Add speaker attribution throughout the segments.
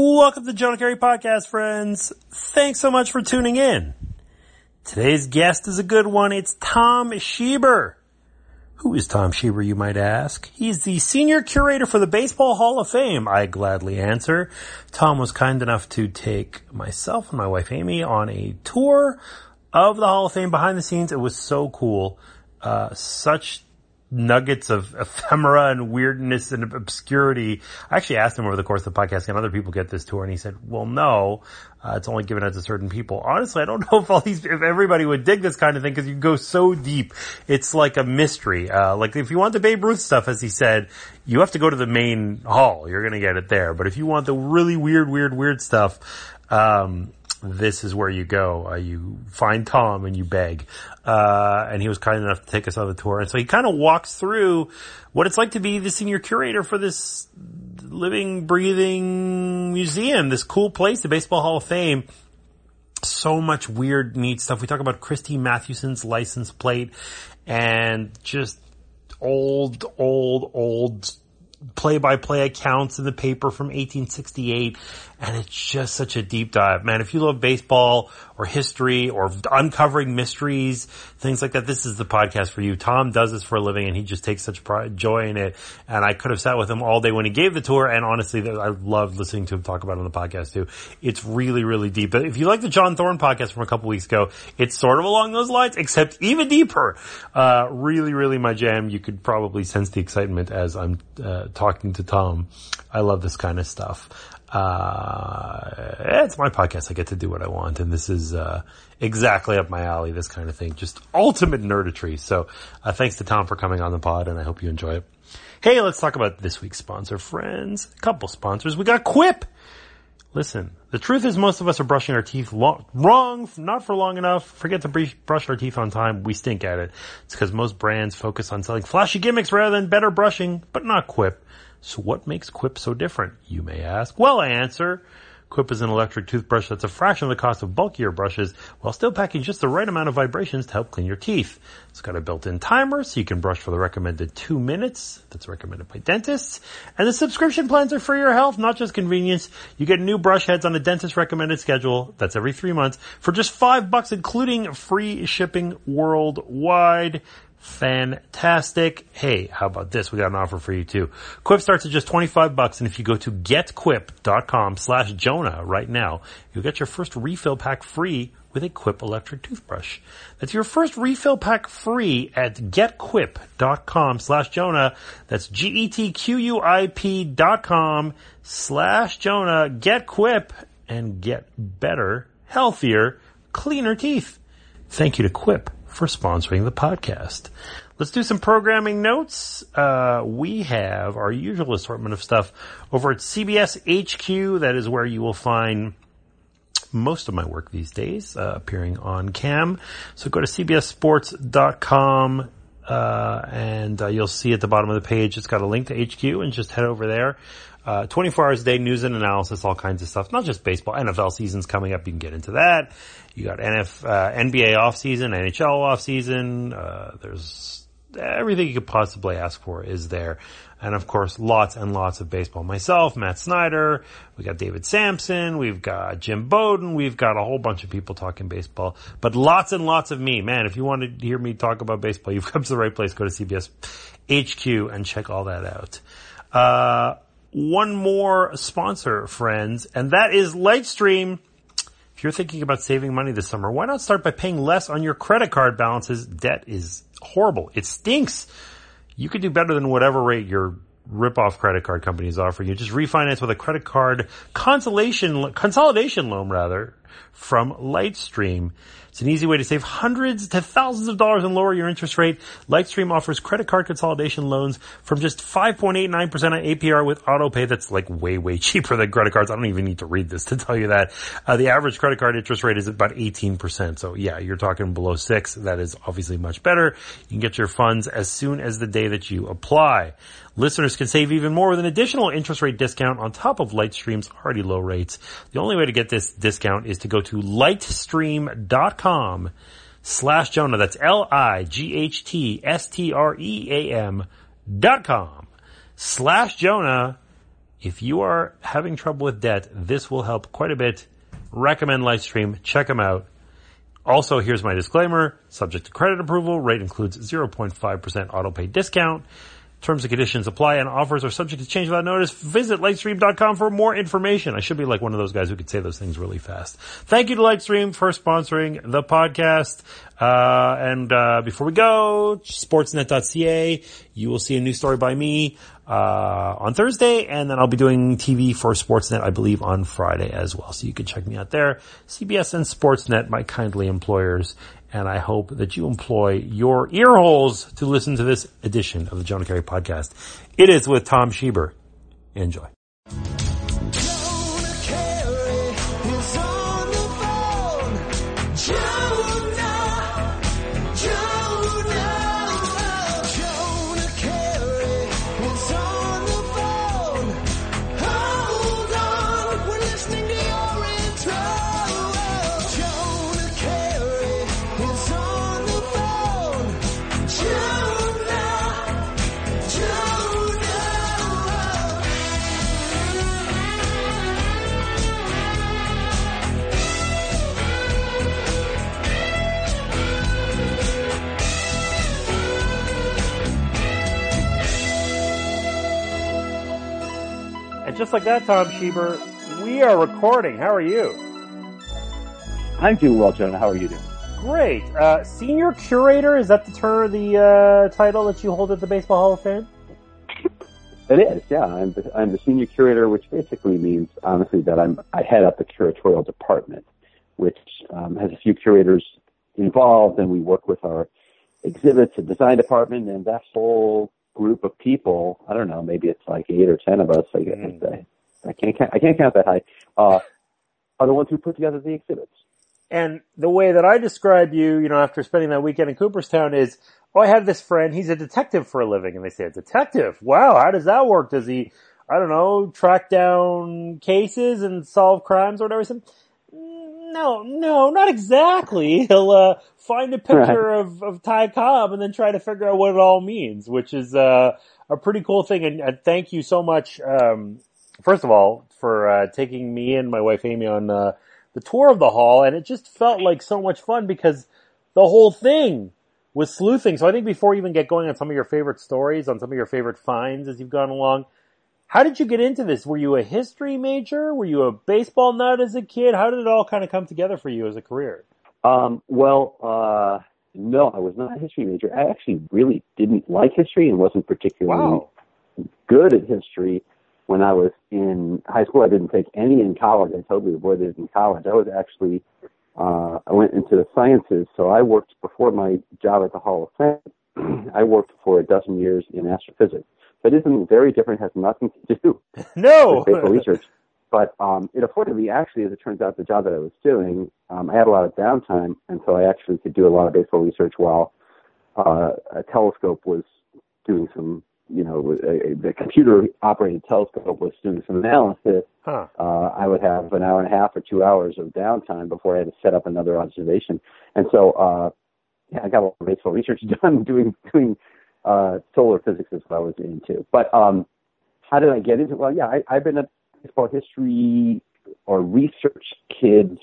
Speaker 1: Welcome to the Jonah Keri Podcast, friends. Thanks so much for tuning in. Today's guest is a good one. It's Tom Shieber. Who is Tom Shieber, you might ask? He's the senior curator for the Baseball Hall of Fame. I gladly answer. Tom was kind enough to take myself and my wife Amy on a tour of the Hall of Fame behind the scenes. It was so cool. Uh, such nuggets of ephemera and weirdness and obscurity. I actually asked him over the course of the podcast, can other people get this tour? And he said, well, no, uh, it's only given out to certain people. Honestly, I don't know if all these, if everybody would dig this kind of thing because you go so deep. It's like a mystery. Uh, like if you want the Babe Ruth stuff, as he said, you have to go to the main hall. You're going to get it there. But if you want the really weird, weird, weird stuff, um, this is where you go. Uh, you find Tom and you beg. Uh, and he was kind enough to take us on the tour. And so he kind of walks through what it's like to be the senior curator for this living, breathing museum, this cool place, the Baseball Hall of Fame. So much weird, neat stuff. We talk about Christy Mathewson's license plate and just old, old, old play-by-play accounts in the paper from 1868 and it's just such a deep dive. Man, if you love baseball or history or uncovering mysteries, things like that, this is the podcast for you. Tom does this for a living and he just takes such pride, joy in it. And I could have sat with him all day when he gave the tour. And honestly, I loved listening to him talk about it on the podcast too. It's really, really deep. But if you like the John Thorn podcast from a couple weeks ago, it's sort of along those lines, except even deeper. Uh, really, really my jam. You could probably sense the excitement as I'm uh, talking to Tom. I love this kind of stuff uh, it's my podcast. I get to do what I want. And this is, uh, exactly up my alley, this kind of thing. Just ultimate nerditry. So, uh, thanks to Tom for coming on the pod and I hope you enjoy it. Hey, let's talk about this week's sponsor, friends. A couple sponsors. We got Quip. Listen, the truth is most of us are brushing our teeth long, wrong, not for long enough. Forget to brush our teeth on time. We stink at it. It's because most brands focus on selling flashy gimmicks rather than better brushing, but not Quip. So what makes Quip so different, you may ask? Well, I answer. Quip is an electric toothbrush that's a fraction of the cost of bulkier brushes while still packing just the right amount of vibrations to help clean your teeth. It's got a built-in timer so you can brush for the recommended two minutes that's recommended by dentists. And the subscription plans are for your health, not just convenience. You get new brush heads on a dentist recommended schedule that's every three months for just five bucks including free shipping worldwide. Fantastic. Hey, how about this? We got an offer for you too. Quip starts at just 25 bucks. And if you go to getquip.com slash Jonah right now, you'll get your first refill pack free with a Quip electric toothbrush. That's your first refill pack free at getquip.com slash Jonah. That's G-E-T-Q-U-I-P dot com slash Jonah. Get Quip and get better, healthier, cleaner teeth. Thank you to Quip for sponsoring the podcast. Let's do some programming notes. Uh, we have our usual assortment of stuff over at CBS HQ. That is where you will find most of my work these days, uh, appearing on cam. So go to cbssports.com, uh, and uh, you'll see at the bottom of the page, it's got a link to HQ and just head over there. Uh, 24 hours a day, news and analysis, all kinds of stuff. Not just baseball. NFL season's coming up. You can get into that. You got NF, uh, NBA off season, NHL off season. Uh, there's everything you could possibly ask for is there. And of course, lots and lots of baseball. Myself, Matt Snyder, we got David Samson, we've got Jim Bowden, we've got a whole bunch of people talking baseball, but lots and lots of me. Man, if you want to hear me talk about baseball, you've come to the right place. Go to CBS HQ and check all that out. Uh, one more sponsor, friends, and that is Lightstream. If you're thinking about saving money this summer, why not start by paying less on your credit card balances? Debt is horrible. It stinks. You could do better than whatever rate your rip-off credit card companies offer you. Just refinance with a credit card consolation, consolidation loan rather from Lightstream. It's an easy way to save hundreds to thousands of dollars and lower your interest rate. Lightstream offers credit card consolidation loans from just 5.89% on APR with autopay. That's like way, way cheaper than credit cards. I don't even need to read this to tell you that. Uh, the average credit card interest rate is about 18%. So yeah, you're talking below six. That is obviously much better. You can get your funds as soon as the day that you apply. Listeners can save even more with an additional interest rate discount on top of Lightstream's already low rates. The only way to get this discount is to go to lightstream.com slash Jonah. That's L-I-G-H-T-S-T-R-E-A-M dot com slash Jonah If you are having trouble with debt, this will help quite a bit. Recommend Lightstream. Check them out. Also, here's my disclaimer. Subject to credit approval. Rate includes 0.5% auto pay discount. Terms and conditions apply and offers are subject to change without notice. Visit Lightstream.com for more information. I should be like one of those guys who could say those things really fast. Thank you to Lightstream for sponsoring the podcast. Uh, and, uh, before we go, sportsnet.ca, you will see a new story by me, uh, on Thursday, and then I'll be doing TV for Sportsnet, I believe, on Friday as well. So you can check me out there. CBS and Sportsnet, my kindly employers and I hope that you employ your ear holes to listen to this edition of the Jonah Keri podcast. It is with Tom Shieber. Enjoy. Just like that, Tom Shieber, we are recording. How are you?
Speaker 2: I'm doing well, Jonah. How are you doing?
Speaker 1: Great. Uh, senior curator, is that the term, the uh, title that you hold at the Baseball Hall of Fame?
Speaker 2: It is, yeah. I'm the, I'm the senior curator, which basically means, honestly, that I'm I head up the curatorial department, which um, has a few curators involved, and we work with our exhibits and design department, and that whole group of people, I don't know, maybe it's like eight or ten of us. I, mm. I, I can't count, I can't count that high. Uh, are the ones who put together the exhibits.
Speaker 1: And the way that I describe you, you know, after spending that weekend in Cooperstown is, oh, I have this friend, he's a detective for a living. And they say, a detective? Wow, how does that work? Does he, I don't know, track down cases and solve crimes or whatever? No, no, not exactly. He'll, uh, find a picture right. of, of Ty Cobb and then try to figure out what it all means, which is, uh, a pretty cool thing. And, and thank you so much, um, first of all, for, uh, taking me and my wife Amy on, uh, the tour of the hall. And it just felt like so much fun because the whole thing was sleuthing. So I think before you even get going on some of your favorite stories, on some of your favorite finds as you've gone along, how did you get into this? Were you a history major? Were you a baseball nut as a kid? How did it all kind of come together for you as a career?
Speaker 2: Um, well, uh, no, I was not a history major. I actually really didn't like history and wasn't particularly
Speaker 1: wow.
Speaker 2: good at history when I was in high school. I didn't take any in college. I totally avoided it in college. I was actually, uh, I went into the sciences. So I worked before my job at the Hall of Fame. I worked for a dozen years in astrophysics. That isn't very different, has nothing to do
Speaker 1: no.
Speaker 2: with research. But um, it afforded me, actually, as it turns out, the job that I was doing. Um, I had a lot of downtime, and so I actually could do a lot of baseball research while uh, a telescope was doing some, you know, a, a, the computer-operated telescope was doing some analysis.
Speaker 1: Huh.
Speaker 2: Uh, I would have an hour and a half or two hours of downtime before I had to set up another observation. And so, uh, yeah, I got a lot of baseball research done doing doing uh, solar physics is what I was into. But um, how did I get into? Well, yeah, I, I've been a baseball history or research kid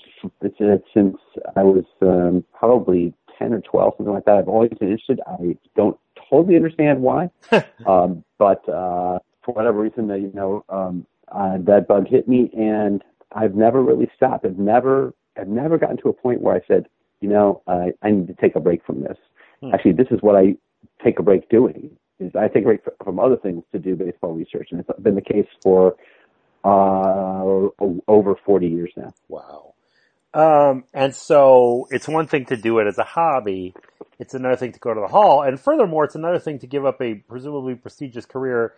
Speaker 2: since I was um, probably 10 or 12, something like that. I've always been interested. I don't totally understand why, um, but uh, for whatever reason, that you know, um, uh, that bug hit me, and I've never really stopped. I've never, I've never gotten to a point where I said, you know, I, I need to take a break from this. Hmm. Actually, this is what I take a break doing. Is I take a break from other things to do baseball research, and it's been the case for uh, over 40 years now.
Speaker 1: Wow. Um, and so it's one thing to do it as a hobby. It's another thing to go to the hall. And furthermore, it's another thing to give up a presumably prestigious career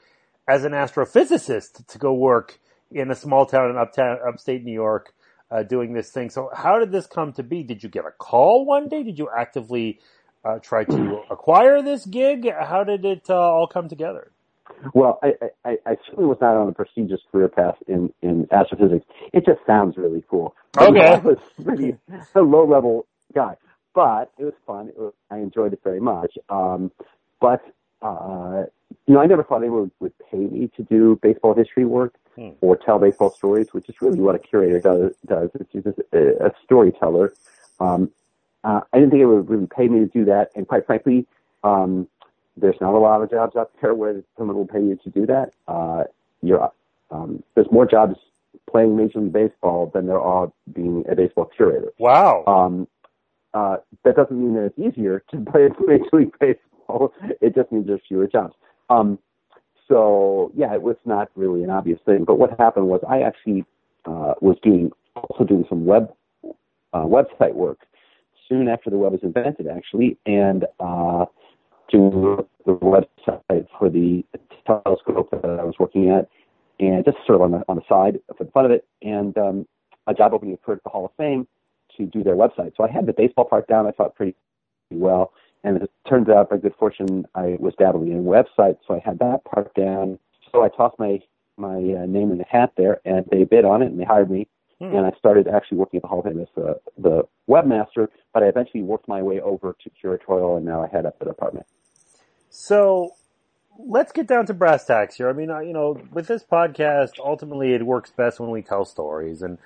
Speaker 1: as an astrophysicist to go work in a small town in uptown, upstate New York, uh, doing this thing. So how did this come to be? Did you get a call one day? Did you actively uh, try to acquire this gig? How did it uh, all come together?
Speaker 2: Well, I, I, I certainly was not on a prestigious career path in, in astrophysics. It just sounds really cool.
Speaker 1: Okay. I
Speaker 2: was really a low level guy, but it was fun. It was, I enjoyed it very much. Um, but uh, you know, I never thought anyone would pay me to do baseball history work
Speaker 1: Hmm.
Speaker 2: or tell baseball stories, which is really what a curator does. does. It's just a, a storyteller. Um, uh, I didn't think it would really pay me to do that, and quite frankly, um, there's not a lot of jobs out there where someone will pay you to do that. Uh, you're, um, there's more jobs playing Major League Baseball than there are being a baseball curator.
Speaker 1: Wow.
Speaker 2: Um, uh, that doesn't mean that it's easier to play Major League Baseball. It just means there's fewer jobs. Um, so yeah, it was not really an obvious thing. But what happened was I actually uh, was doing also doing some web uh, website work soon after the web was invented, actually, and uh, doing the website for the telescope that I was working at, and just sort of on the on the side for the fun of it. And um, a job opening occurred at the Hall of Fame to do their website. So I had the baseball part down. I thought pretty well. And it turns out, by good fortune, I was dabbling in websites, so I had that part down. So I tossed my my uh, name in the hat there, and they bid on it, and they hired me.
Speaker 1: Hmm.
Speaker 2: And I started actually working at the Hall of Fame as uh, the webmaster, but I eventually worked my way over to curatorial, and now I head up the department.
Speaker 1: So let's get down to brass tacks here. I mean, you know, with this podcast, ultimately it works best when we tell stories and,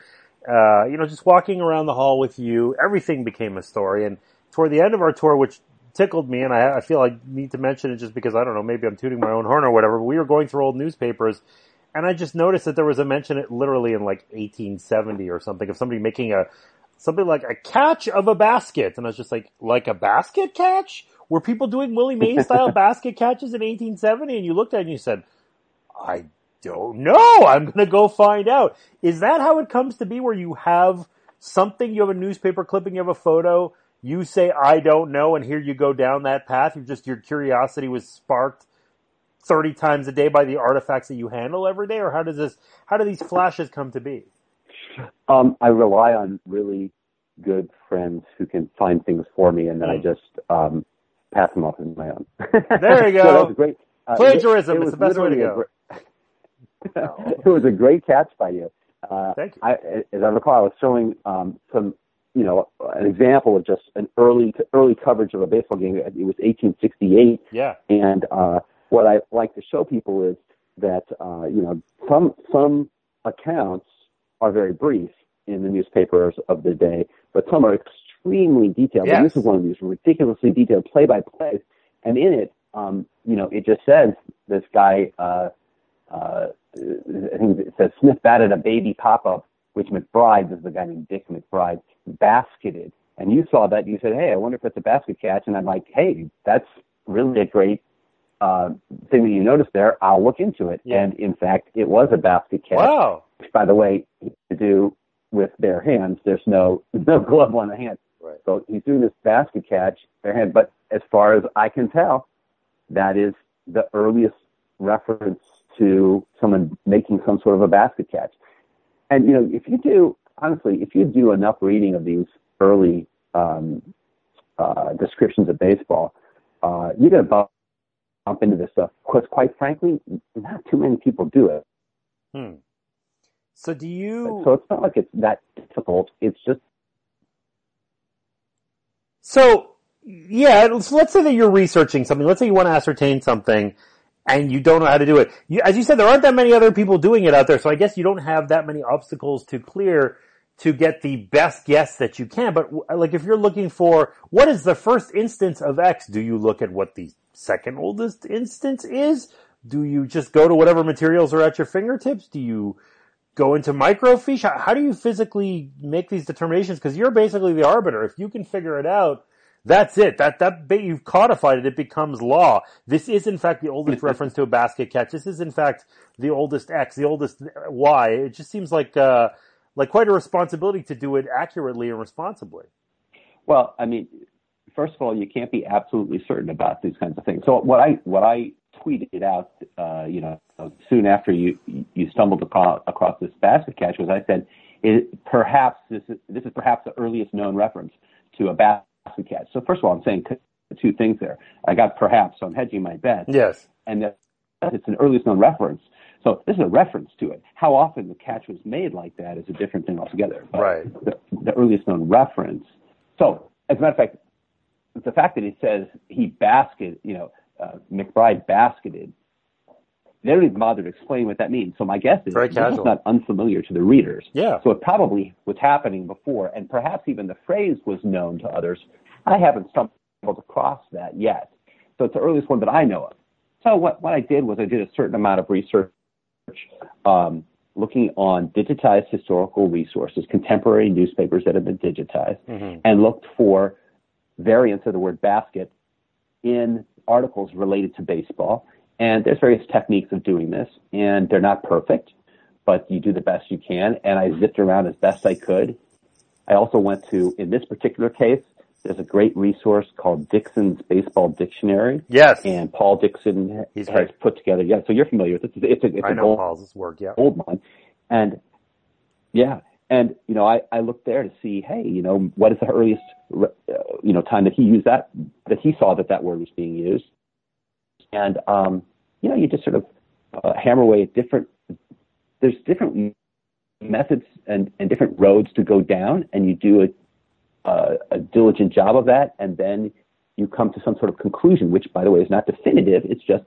Speaker 1: uh, you know, just walking around the hall with you, everything became a story. And toward the end of our tour, which tickled me, and I, I feel I need to mention it just because I don't know, maybe I'm tooting my own horn or whatever, but we were going through old newspapers and I just noticed that there was a mention it literally in like 1870 or something of somebody making a, something like a catch of a basket. And I was just like, like a basket catch? Were people doing Willie Mays style basket catches in 1870? And you looked at it and you said, I don't know. I'm going to go find out. Is that how it comes to be where you have something, you have a newspaper clipping, you have a photo, you say, I don't know, and here you go down that path. You just, your curiosity was sparked 30 times a day by the artifacts that you handle every day? Or how does this, how do these flashes come to be?
Speaker 2: Um, I rely on really good friends who can find things for me, and then I
Speaker 1: Mm.
Speaker 2: just um, pass them off as my own.
Speaker 1: There you
Speaker 2: So
Speaker 1: go.
Speaker 2: that was great. Uh,
Speaker 1: Plagiarism
Speaker 2: it
Speaker 1: is the best way to
Speaker 2: literally a
Speaker 1: go.
Speaker 2: gr- it was a great catch by you. Uh,
Speaker 1: Thank you.
Speaker 2: I, as I recall, I was showing um, some, you know, an example of just an early early coverage of a baseball game. It was 1868,
Speaker 1: Yeah.
Speaker 2: and uh, what I like to show people is that uh, you know some some accounts are very brief in the newspapers of the day, but some are extremely detailed. And this is one of these ridiculously detailed play by plays. And in it, um, you know, it just says this guy. Uh, uh, I think it says Smith batted a baby pop up, which McBride, this is the guy named Dick McBride, basketed. And you saw that, and you said, "Hey, I wonder if it's a basket catch." And I'm like, "Hey, that's really a great uh, thing that you noticed there. I'll look into it."
Speaker 1: Yeah.
Speaker 2: And in fact, it was a basket catch.
Speaker 1: Wow.
Speaker 2: Which, by the way, to do with bare hands. There's no no glove on the hand.
Speaker 1: Right.
Speaker 2: So he's doing this basket catch bare hand. But as far as I can tell, that is the earliest reference to someone making some sort of a basket catch. And you know, if you do honestly, if you do enough reading of these early um, uh, descriptions of baseball, uh, you're going to bump into this stuff. Because quite frankly, not too many people do it.
Speaker 1: Hmm. So do you?
Speaker 2: So it's not like it's that difficult. It's just
Speaker 1: So yeah, let's, let's say that you're researching something. Let's say you want to ascertain something, and you don't know how to do it. You, as you said, there aren't that many other people doing it out there, so I guess you don't have that many obstacles to clear to get the best guess that you can. But like, if you're looking for what is the first instance of X, do you look at what the second oldest instance is? Do you just go to whatever materials are at your fingertips? Do you go into microfiche? How, how do you physically make these determinations? Because you're basically the arbiter. If you can figure it out, that's it. That that bit you've codified it. It becomes law. This is in fact the oldest reference to a basket catch. This is in fact the oldest X, the oldest Y. It just seems like uh, like quite a responsibility to do it accurately and responsibly.
Speaker 2: Well, I mean, first of all, you can't be absolutely certain about these kinds of things. So what I what I tweeted out, uh, you know, soon after you you stumbled across, across this basket catch was I said, it, perhaps this is this is perhaps the earliest known reference to a basket catch. So first of all, I'm saying two things there. I got perhaps, so I'm hedging my bet.
Speaker 1: Yes.
Speaker 2: And that it's an earliest known reference. So this is a reference to it. How often the catch was made like that is a different thing altogether.
Speaker 1: Right.
Speaker 2: The, the earliest known reference. So as a matter of fact, the fact that it says he basket, you know, uh, McBride basketed they don't even bother to explain what that means. So my guess is
Speaker 1: Very casual.
Speaker 2: is not unfamiliar to the readers.
Speaker 1: Yeah.
Speaker 2: So it probably was happening before, and perhaps even the phrase was known to others. I haven't stumbled across that yet. So it's the earliest one that I know of. So what, what I did was I did a certain amount of research um, looking on digitized historical resources, contemporary newspapers that have been digitized,
Speaker 1: Mhm.
Speaker 2: and looked for variants of the word basket in articles related to baseball. And there's various techniques of doing this, and they're not perfect, but you do the best you can. And I zipped around as best I could. I also went to, in this particular case, there's a great resource called Dickson's Baseball Dictionary,
Speaker 1: Yes.
Speaker 2: and Paul Dickson
Speaker 1: He's
Speaker 2: has
Speaker 1: great.
Speaker 2: put together. Yeah, so you're familiar with it. It's, it's a, it's
Speaker 1: I
Speaker 2: a
Speaker 1: know
Speaker 2: gold,
Speaker 1: Paul's work, yeah.
Speaker 2: old one. And yeah, and you know, I, I looked there to see, hey, you know, what is the earliest, uh, you know, time that he used that, that he saw that that word was being used. And, um, you know, you just sort of uh, hammer away at different, there's different methods and, and different roads to go down and you do a, a diligent job of that. And then you come to some sort of conclusion, which by the way is not definitive. It's just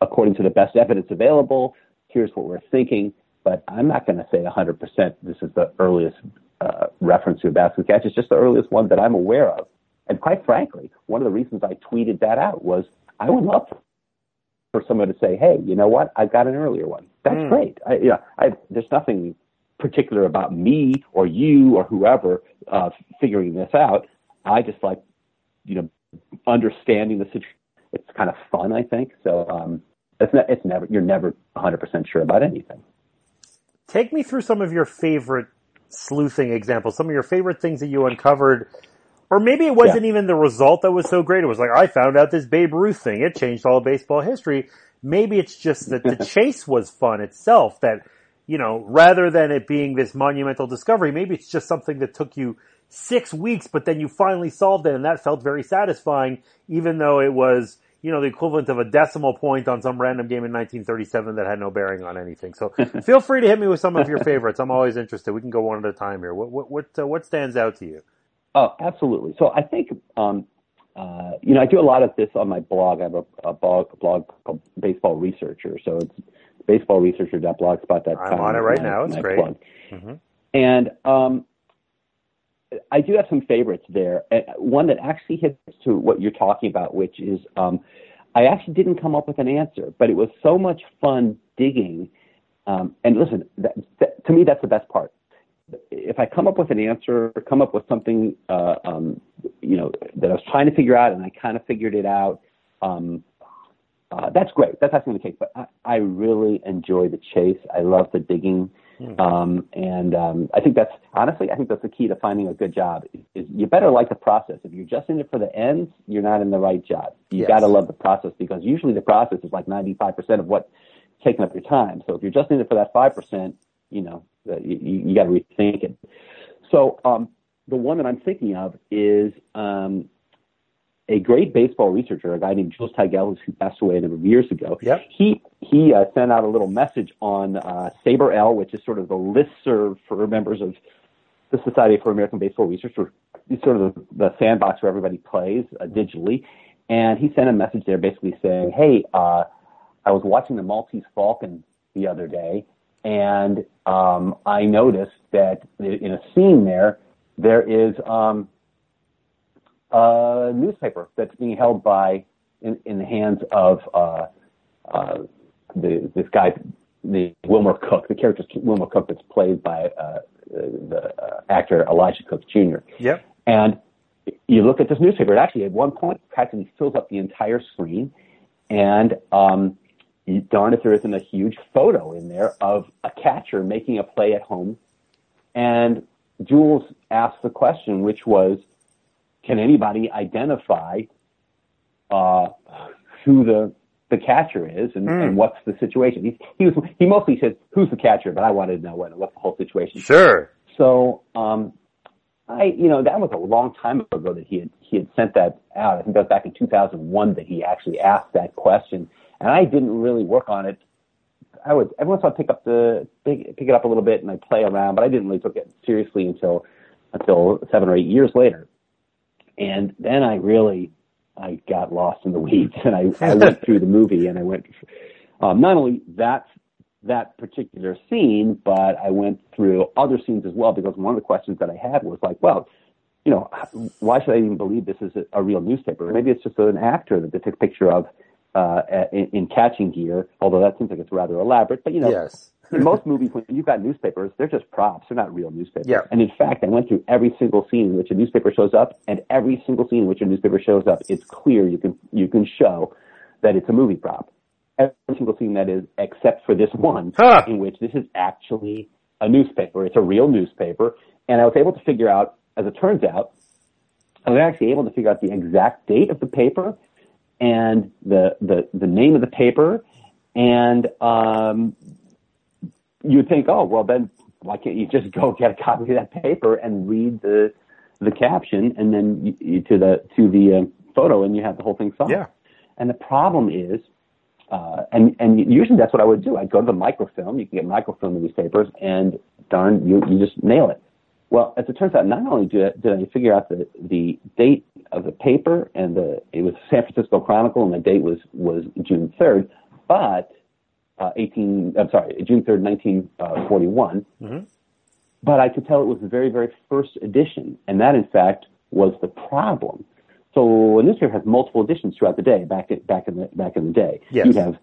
Speaker 2: according to the best evidence available. Here's what we're thinking but I'm not going to say 100% this is the earliest uh, reference to a basket catch. It's just the earliest one that I'm aware of. And quite frankly, one of the reasons I tweeted that out was I would love for someone to say, "Hey, you know what? I've got an earlier one." That's
Speaker 1: Mm.
Speaker 2: great. I, yeah, I, there's nothing particular about me or you or whoever uh, figuring this out. I just like, you know, understanding the situation. It's kind of fun, I think. So um, it's, ne- it's never you're never 100% sure about anything.
Speaker 1: Take me through some of your favorite sleuthing examples, some of your favorite things that you uncovered. Or maybe it wasn't even the result that was so great. It was like, I found out this Babe Ruth thing. It changed all of baseball history. Maybe it's just that the chase was fun itself that, you know, rather than it being this monumental discovery, maybe it's just something that took you six weeks, but then you finally solved it and that felt very satisfying, even though it was, you know, the equivalent of a decimal point on some random game in 1937 that had no bearing on anything. So feel free to hit me with some of your favorites. I'm always interested. We can go one at a time here. What, what, what, uh, what stands out to you?
Speaker 2: Oh, absolutely. So I think, um, uh, you know, I do a lot of this on my blog. I have a, a blog, a blog called Baseball Researcher. So it's baseballresearcher.blogspot.com.
Speaker 1: I'm on it right now. It's great. Mhm.
Speaker 2: And um, I do have some favorites there. Uh, One that actually hits to what you're talking about, which is um, I actually didn't come up with an answer, but it was so much fun digging. Um, and listen, that, that, to me, that's the best part. If I come up with an answer, or come up with something, uh, um, you know, that I was trying to figure out, and I kind of figured it out, um, uh, that's great. That's actually the case. But I, I really enjoy the chase. I love the digging. Um, and um, I think that's honestly, I think that's the key to finding a good job. Is, you better like the process. If you're just in it for the ends, you're not in the right job. You
Speaker 1: Yes.
Speaker 2: got to love the process because usually the process is like 95% of what taking up your time. So if you're just in it for that 5%, you know, uh, you, you, you got to rethink it. So um, the one that I'm thinking of is um, a great baseball researcher, a guy named Jules Tygiel, who passed away a number of years ago.
Speaker 1: Yep.
Speaker 2: He he uh, sent out a little message on uh, SABR-L, which is sort of the listserv for members of the Society for American Baseball Research, or sort of the, the sandbox where everybody plays uh, digitally. And he sent a message there, basically saying, "Hey, uh, I was watching the Maltese Falcon the other day, and um, I noticed that in a scene there, there is um, a newspaper that's being held by in, in the hands of uh, uh, the, this guy, the Wilmer Cook, the character Wilmer Cook that's played by uh, the uh, actor Elisha Cook Jr.
Speaker 1: Yep.
Speaker 2: And you look at this newspaper, it actually at one point practically fills up the entire screen. And um, darn if there isn't a huge photo in there of a catcher making a play at home. And Jules asked the question, which was, can anybody identify uh, who the the catcher is and,
Speaker 1: Mm.
Speaker 2: and what's the situation? He, he was he mostly said who's the catcher, but I wanted to know what what's the whole situation.
Speaker 1: Sure.
Speaker 2: So, um, I, you know, that was a long time ago that he had, he had sent that out. I think that was back in 2001 that he actually asked that question. And I didn't really work on it. I would, every once in a while pick up the, pick, pick it up a little bit and I play around, but I didn't really take it seriously until, until seven or eight years later. And then I really, I got lost in the weeds and I, I went through the movie and I went, um, not only that that particular scene, but I went through other scenes as well because one of the questions that I had was like, well, you know, why should I even believe this is a, a real newspaper? Maybe it's just an actor that they took a picture of uh, in, in catching gear, although that seems like it's rather elaborate. But you know,
Speaker 1: yes.
Speaker 2: In most movies, when you've got newspapers, they're just props. They're not real newspapers.
Speaker 1: Yeah.
Speaker 2: And in fact, I went through every single scene in which a newspaper shows up, and every single scene in which a newspaper shows up, it's clear you can you can show that it's a movie prop. Every single scene that is, except for this one,
Speaker 1: Huh.
Speaker 2: in which this is actually a newspaper. It's a real newspaper, and I was able to figure out, as it turns out, I was actually able to figure out the exact date of the paper and the the, the name of the paper, and um, you'd think, oh well, then why can't you just go get a copy of that paper and read the the caption and then you, you, to the to the uh, photo and you have the whole thing solved.
Speaker 1: Yeah.
Speaker 2: And the problem is, uh, and and usually that's what I would do. I'd go to the microfilm. You can get microfilm in these papers, and darn, you you just nail it. Well, as it turns out, not only did, I- did I figure out the the date of the paper and the it was San Francisco Chronicle and the date was was June third, but uh, 18 I'm sorry June third, 1941. But I could tell it was the very very first edition, and that in fact was the problem. So a newspaper has multiple editions throughout the day. Back at, back in the back in the day,
Speaker 1: Yes.
Speaker 2: you'd have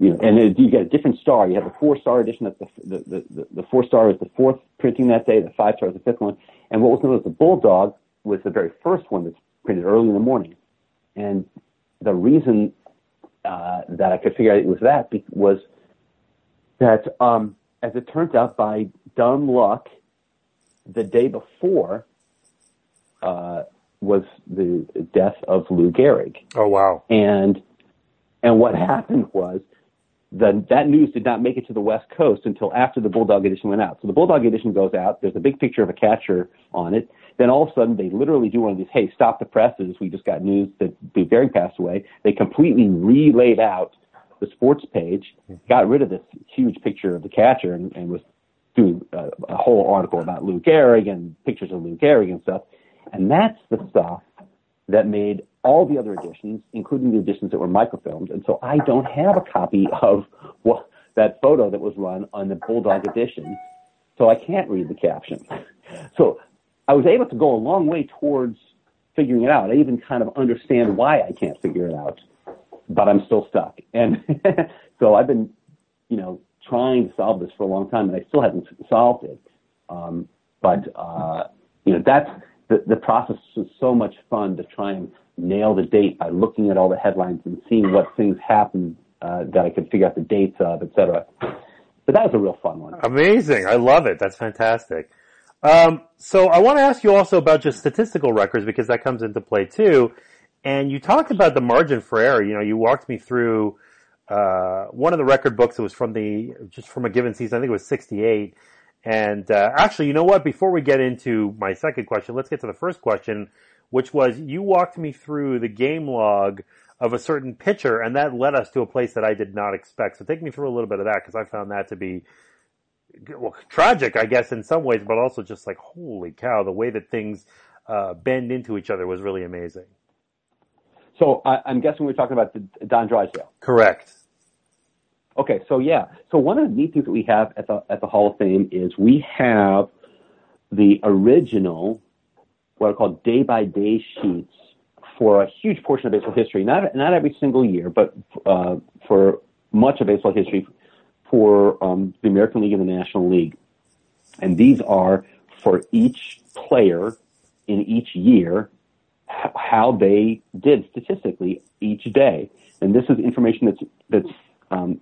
Speaker 2: you know, and it, you get a different star. You have the four star edition. That's the, the, the, the, the four star is the fourth printing that day. The five star is the fifth one. And what was known as the Bulldog was the very first one that's printed early in the morning. And the reason uh, that I could figure out it was that be- was that, um, as it turns out, by dumb luck, the day before uh, was the death of Lou Gehrig.
Speaker 1: Oh wow.
Speaker 2: And and what happened was the, that news did not make it to the West Coast until after the Bulldog edition went out. So the Bulldog edition goes out. There's a big picture of a catcher on it. Then all of a sudden, they literally do one of these, hey, stop the presses. We just got news that Lou Gehrig passed away. They completely relaid out the sports page, got rid of this huge picture of the catcher, and, and was doing a, a whole article about Lou Gehrig and pictures of Lou Gehrig and stuff. And that's the stuff that made all the other editions, including the editions that were microfilmed. And so I don't have a copy of what, that photo that was run on the Bulldog edition. So I can't read the caption. So I was able to go a long way towards figuring it out. I even kind of understand why I can't figure it out, but I'm still stuck. And so I've been, you know, trying to solve this for a long time, and I still haven't solved it. Um, but uh, you know, that's the, the process was so much fun to try and nail the date by looking at all the headlines and seeing what things happened uh, that I could figure out the dates of, et cetera. But that was a real fun one.
Speaker 1: Amazing. I love it. That's fantastic. Um, so I want to ask you also about just statistical records because that comes into play too. And you talked about the margin for error. You know, you walked me through uh, one of the record books that was from the just from a given season. I think it was '68. And uh, actually, you know what? Before we get into my second question, let's get to the first question, which was you walked me through the game log of a certain pitcher, and that led us to a place that I did not expect. So take me through a little bit of that because I found that to be well, tragic, I guess, in some ways, but also just like, holy cow, the way that things uh, bend into each other was really amazing.
Speaker 2: So I, I'm guessing we're talking about the, Don Drysdale.
Speaker 1: Correct.
Speaker 2: Okay, so yeah, so one of the neat things that we have at the at the Hall of Fame is we have the original, what are called day by day sheets for a huge portion of baseball history. Not not every single year, but uh, for much of baseball history, for um, the American League and the National League, and these are for each player in each year how they did statistically each day. And this is information that's that's um,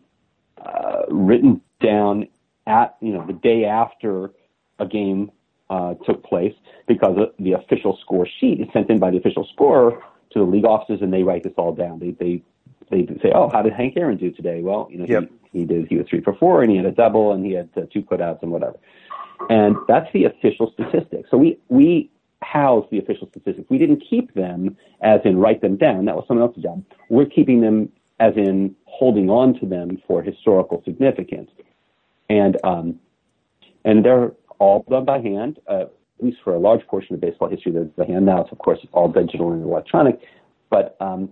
Speaker 2: uh, written down at you know the day after a game uh, took place because the official score sheet is sent in by the official scorer to the league offices and they write this all down. They they they say, oh, how did Hank Aaron do today? Well, you know,
Speaker 1: Yep.
Speaker 2: he, he did he was three for four and he had a double and he had uh, two putouts and whatever. And that's the official statistics. So we we house the official statistics. We didn't keep them as in write them down. That was someone else's job. We're keeping them as in holding on to them for historical significance. And um, and they're all done by hand. Uh, at least for a large portion of baseball history, they're by hand. Now it's of course all digital and electronic. But um,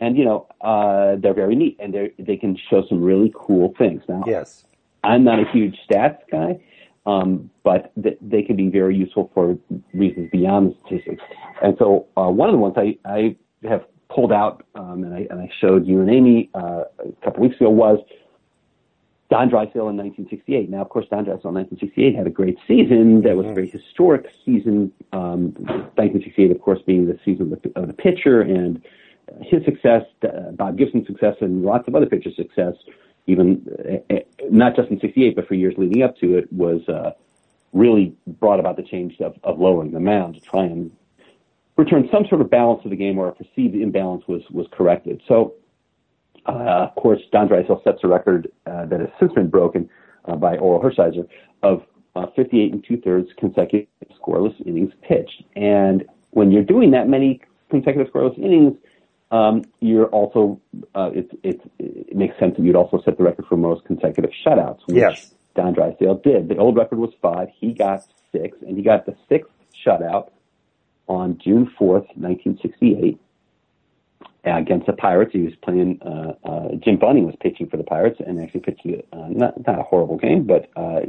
Speaker 2: and you know uh, they're very neat and they they can show some really cool things. Now,
Speaker 1: Yes.
Speaker 2: I'm not a huge stats guy, um, but th- they can be very useful for reasons beyond the statistics. And so uh, one of the ones I, I have pulled out um, and, I, and I showed you and Amy uh, a couple weeks ago was Don Drysdale in 1968. Now, of course, Don Drysdale in 1968 had a great season. That was a very historic season. Um, 1968, of course, being the season of the, of the pitcher and his success, uh, Bob Gibson's success, and lots of other pitchers' success, even uh, uh, not just in 68, but for years leading up to it, was uh, really brought about the change of, of lowering the mound to try and return some sort of balance to the game or a perceived imbalance was, was corrected. So, of course, Don Drysdale sets a record uh, that has since been broken uh, by Orel Hershiser of uh, 58 and two thirds consecutive scoreless innings pitched. And when you're doing that many consecutive scoreless innings, um, you're also uh, it, it, it makes sense that you'd also set the record for most consecutive shutouts, which
Speaker 1: Yes.
Speaker 2: Don Drysdale did. The old record was five. He got six, and he got the sixth shutout on June 4th, 1968, uh, against the Pirates. He was playing, uh, uh, Jim Bunning was pitching for the Pirates and actually pitched uh, not, not a horrible game, but uh,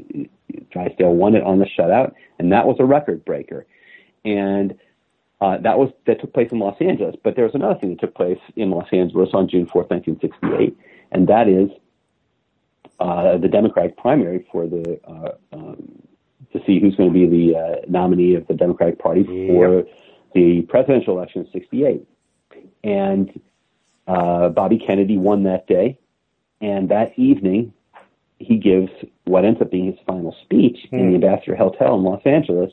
Speaker 2: Drysdale won it on the shutout, and that was a record breaker. And uh, that was that took place in Los Angeles. But there was another thing that took place in Los Angeles on June 4th, 1968, and that is uh, the Democratic primary for the uh, um, to see who's going to be the uh, nominee of the Democratic Party for the presidential election of '68. And uh, Bobby Kennedy won that day, and that evening he gives what ends up being his final speech in the Ambassador Hotel in Los Angeles.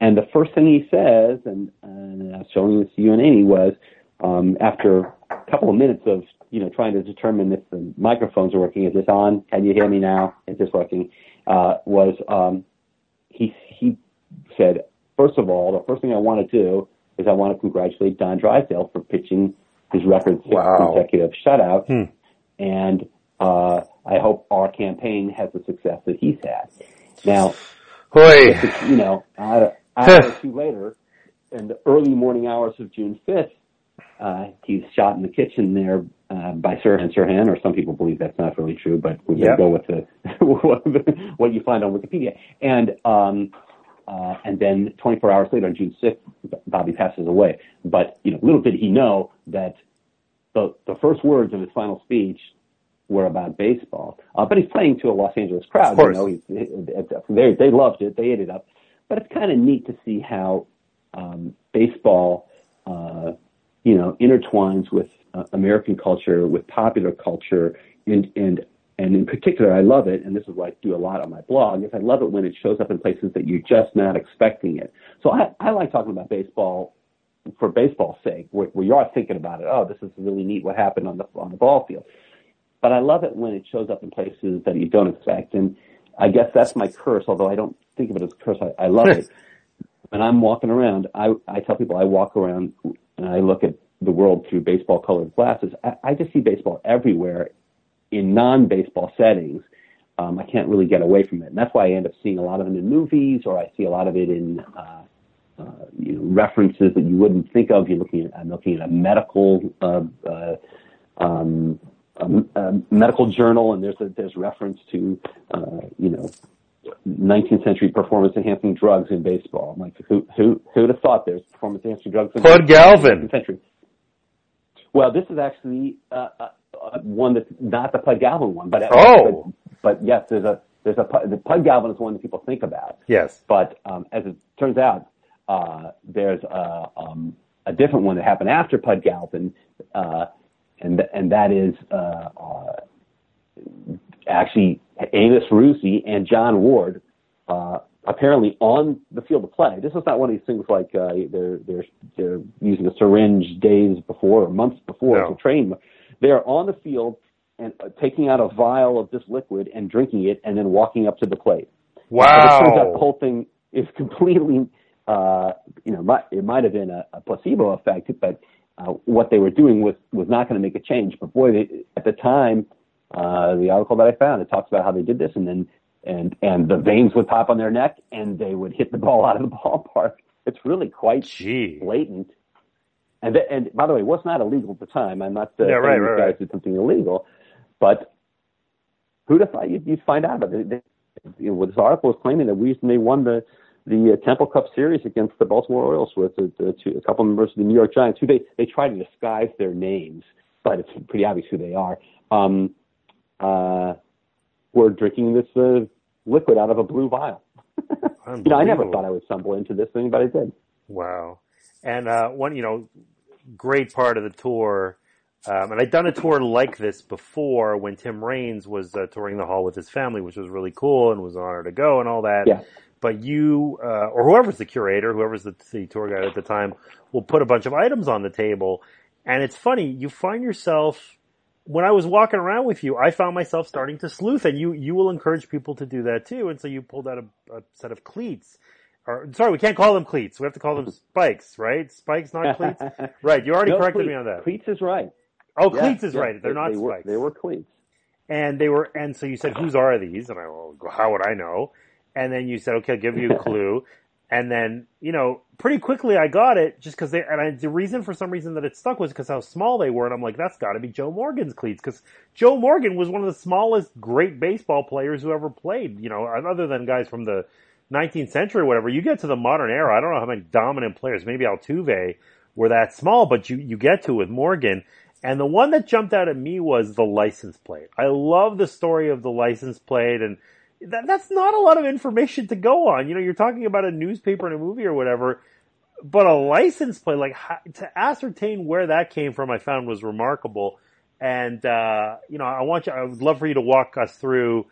Speaker 2: And the first thing he says, and, and I was showing this to you and Amy, was um, after a couple of minutes of you know trying to determine if the microphones are working, is this on? Can you hear me now? Is this working? Uh, was um, he he said, first of all, the first thing I want to do is I want to congratulate Don Drysdale for pitching his record six
Speaker 1: Wow.
Speaker 2: consecutive shutouts, and uh, I hope our campaign has the success that he's had. Now,
Speaker 1: Hoy.
Speaker 2: you know, an hour or two later, in the early morning hours of June 5th, uh, he's shot in the kitchen there uh, by Sirhan Sirhan, or some people believe that's not really true, but we're
Speaker 1: Yep.
Speaker 2: going to go with the, what you find on Wikipedia. And um, uh, and then 24 hours later, on June 6th, Bobby passes away. But you know, little did he know that the the first words of his final speech were about baseball. Uh, but he's playing to a Los Angeles crowd.
Speaker 1: Of course.
Speaker 2: You know, he's, they they loved it. They ate it up. But it's kind of neat to see how um, baseball, uh, you know, intertwines with uh, American culture, with popular culture, and and and in particular, I love it, and this is what I do a lot on my blog. Is I love it when it shows up in places that you're just not expecting it. So I, I like talking about baseball for baseball's sake, where, where you are thinking about it. Oh, this is really neat. What happened on the on the ball field? But I love it when it shows up in places that you don't expect, and I guess that's my curse. Although I don't think of it as a curse, I, I love it. When I'm walking around, I I tell people I walk around and I look at the world through baseball colored glasses. I, I just see baseball everywhere in non-baseball settings. Um, I can't really get away from it, and that's why I end up seeing a lot of it in movies, or I see a lot of it in uh, uh, you know, references that you wouldn't think of. You're looking at I'm looking at a medical uh, uh, um, a, a medical journal, and there's a, there's reference to uh, you know 19th century performance enhancing drugs in baseball. I'm like, who who who would have thought there's performance enhancing drugs in
Speaker 1: Pud Galvin.
Speaker 2: 19th century? Well, this is actually uh, uh, one that's not the Pud Galvin one, but
Speaker 1: Oh.
Speaker 2: but, but yes, there's a there's a the Pud Galvin is one that people think about.
Speaker 1: Yes.
Speaker 2: But um, as it turns out, uh, there's a, um, a different one that happened after Pud Galvin, uh, and and that is uh, uh, actually Amos Rusie and John Ward. Uh, apparently on the field of play. This is not one of these things like uh, they're they're they're using a syringe days before or months before
Speaker 1: No.
Speaker 2: to train. They're on the field and uh, taking out a vial of this liquid and drinking it, and then walking up to the plate. But it turns out the whole thing is completely, uh, you know, might, it might have been a, a placebo effect, but uh, what they were doing was was not going to make a change. But boy, they, at the time, uh, the article that I found it talks about how they did this, and then and and the veins would pop on their neck, and they would hit the ball out of the ballpark. It's really quite
Speaker 1: Gee.
Speaker 2: blatant. And th- and by the way, it was not illegal at the time. I'm not uh,
Speaker 1: Yeah, right,
Speaker 2: saying
Speaker 1: right, right.
Speaker 2: did something illegal, but who'd have thought you'd, you'd find out about it? They, you know, this article was claiming that we they won the the uh, Temple Cup Series against the Baltimore Orioles with the, the two, a couple members of the New York Giants, who they they try to disguise their names, but it's pretty obvious who they are. Um, uh, were drinking this uh, liquid out of a blue vial. you know, I never thought I would stumble into this thing, but I did.
Speaker 1: Wow. And uh, one, you know, great part of the tour. Um, and I'd done a tour like this before when Tim Raines was uh, touring the hall with his family, which was really cool and was an honor to go and all that.
Speaker 2: Yeah.
Speaker 1: But you, uh, or whoever's the curator, whoever's the, the tour guide at the time, will put a bunch of items on the table. And it's funny, you find yourself, when I was walking around with you, I found myself starting to sleuth and you, you will encourage people to do that too. And so you pulled out a, a set of cleats. Or, sorry, we can't call them cleats. We have to call them spikes, right? Spikes, not cleats. Right. You already
Speaker 2: No,
Speaker 1: corrected
Speaker 2: cleats.
Speaker 1: me on that.
Speaker 2: Cleats is right.
Speaker 1: Oh,
Speaker 2: Yeah,
Speaker 1: cleats is
Speaker 2: yeah,
Speaker 1: right. They're
Speaker 2: they,
Speaker 1: not
Speaker 2: they were,
Speaker 1: spikes.
Speaker 2: They were cleats.
Speaker 1: And they were, and so you said, whose are these? And I, well, how would I know? And then you said, okay, I'll give you a clue. and then, you know, pretty quickly I got it just cause they, and I, the reason for some reason that it stuck was because how small they were. And I'm like, that's gotta be Joe Morgan's cleats. Cause Joe Morgan was one of the smallest great baseball players who ever played, you know, other than guys from the 19th century or whatever. You get to the modern era. I don't know how many dominant players, maybe Altuve were that small, but you, you get to with Morgan. And the one that jumped out at me was the license plate. I love the story of the license plate and that, that's not a lot of information to go on. You know, you're talking about a newspaper and a movie or whatever, but a license plate, like to ascertain where that came from, I found was remarkable. And, uh, you know, I want you, I would love for you to walk us through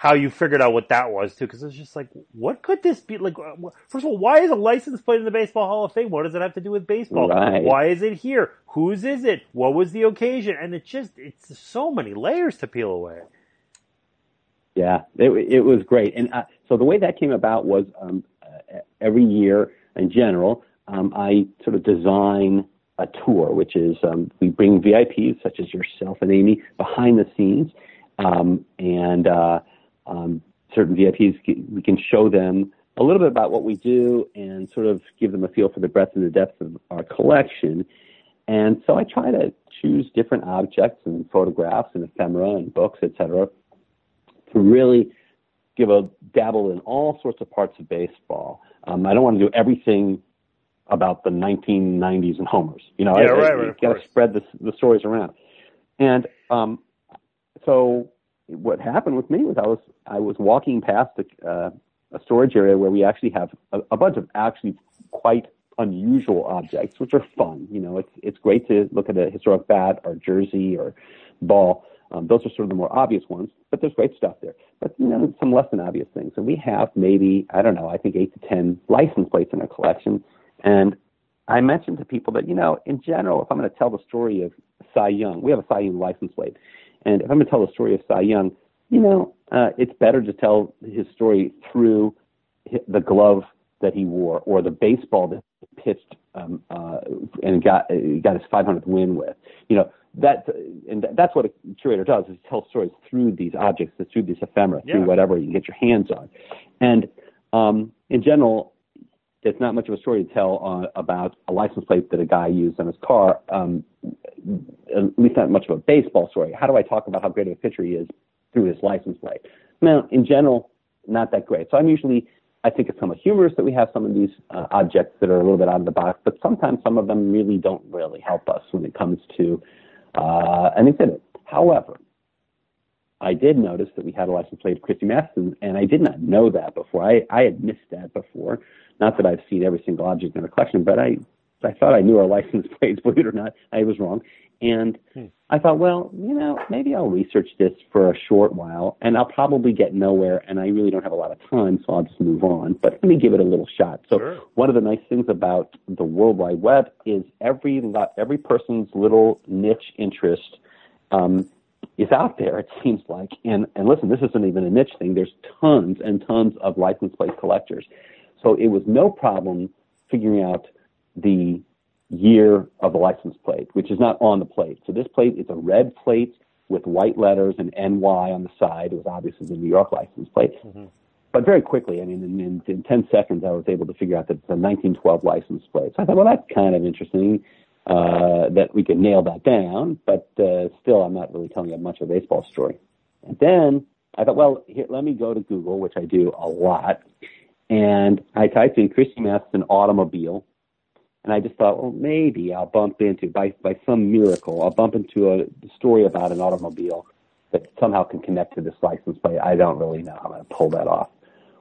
Speaker 1: how you figured out what that was too, because it's just like, what could this be? Like, uh, first of all, why is a license plate in the Baseball Hall of Fame? What does it have to do with baseball?
Speaker 2: Right.
Speaker 1: Why is it here? Whose is it? What was the occasion? And it just, it's so many layers to peel away.
Speaker 2: Yeah, it, it was great. And uh, so the way that came about was um, uh, every year in general, um, I sort of design a tour, which is um, we bring VIPs such as yourself and Amy behind the scenes, um, and uh, um, certain VIPs we can show them a little bit about what we do and sort of give them a feel for the breadth and the depth of our collection. And so I try to choose different objects and photographs and ephemera and books, et cetera, to really give a dabble in all sorts of parts of baseball. Um, I don't want to do everything about the 1990s and homers. You know,
Speaker 1: Yeah,
Speaker 2: I,
Speaker 1: right,
Speaker 2: I,
Speaker 1: right,
Speaker 2: got to spread the, the stories around. And um, so what happened with me was I was I was walking past a, uh, a storage area where we actually have a, a bunch of actually quite unusual objects, which are fun. You know, it's it's great to look at a historic bat or jersey or ball. Um, those are sort of the more obvious ones, but there's great stuff there. But you know, some less than obvious things. And we have maybe I don't know, I think eight to ten license plates in our collection. And I mentioned to people that you know, in general, if I'm going to tell the story of Cy Young, we have a Cy Young license plate, and if I'm going to tell the story of Cy Young, you know, uh, it's better to tell his story through the glove that he wore or the baseball that he pitched um, uh, and got uh, got his 500th win with. You know that, and that's what a curator does is tell stories through these objects, through these ephemera,
Speaker 1: Yeah.
Speaker 2: through whatever you can get your hands on. And um, in general, there's not much of a story to tell uh, about a license plate that a guy used on his car. Um, at least not much of a baseball story. How do I talk about how great of a pitcher he is through his license plate? Now, in general, not that great. So I'm usually, I think it's somewhat humorous that we have some of these uh, objects that are a little bit out of the box, but sometimes some of them really don't really help us when it comes to uh, an exhibit. However, I did notice that we had a license plate of Christy Mathewson, and I did not know that before. I, I had missed that before. Not that I've seen every single object in our collection, but I, I thought I knew our license plates, believe it or not. I was wrong. And
Speaker 1: Hmm.
Speaker 2: I thought, well, you know, maybe I'll research this for a short while, and I'll probably get nowhere, and I really don't have a lot of time, so I'll just move on. But let me give it a little shot. So
Speaker 1: Sure.
Speaker 2: one of the nice things about the World Wide Web is every every person's little niche interest um, is out there. It seems like, and and listen, this isn't even a niche thing. There's tons and tons of license plate collectors. So it was no problem figuring out the year of the license plate, which is not on the plate. So this plate is a red plate with white letters and NY on the side. It was obviously the New York license plate. Mm-hmm. But very quickly, I mean, in, in, in 10 seconds, I was able to figure out that it's a 1912 license plate. So I thought, well, that's kind of interesting. Uh, that we could nail that down. But uh, still, I'm not really telling you much of a baseball story. And then I thought, well, here, let me go to Google, which I do a lot, and I typed in Christy Mathewson automobile, and I just thought, well, maybe I'll bump into by by some miracle, I'll bump into a story about an automobile that somehow can connect to this license plate. I don't really know how I'm going to pull that off.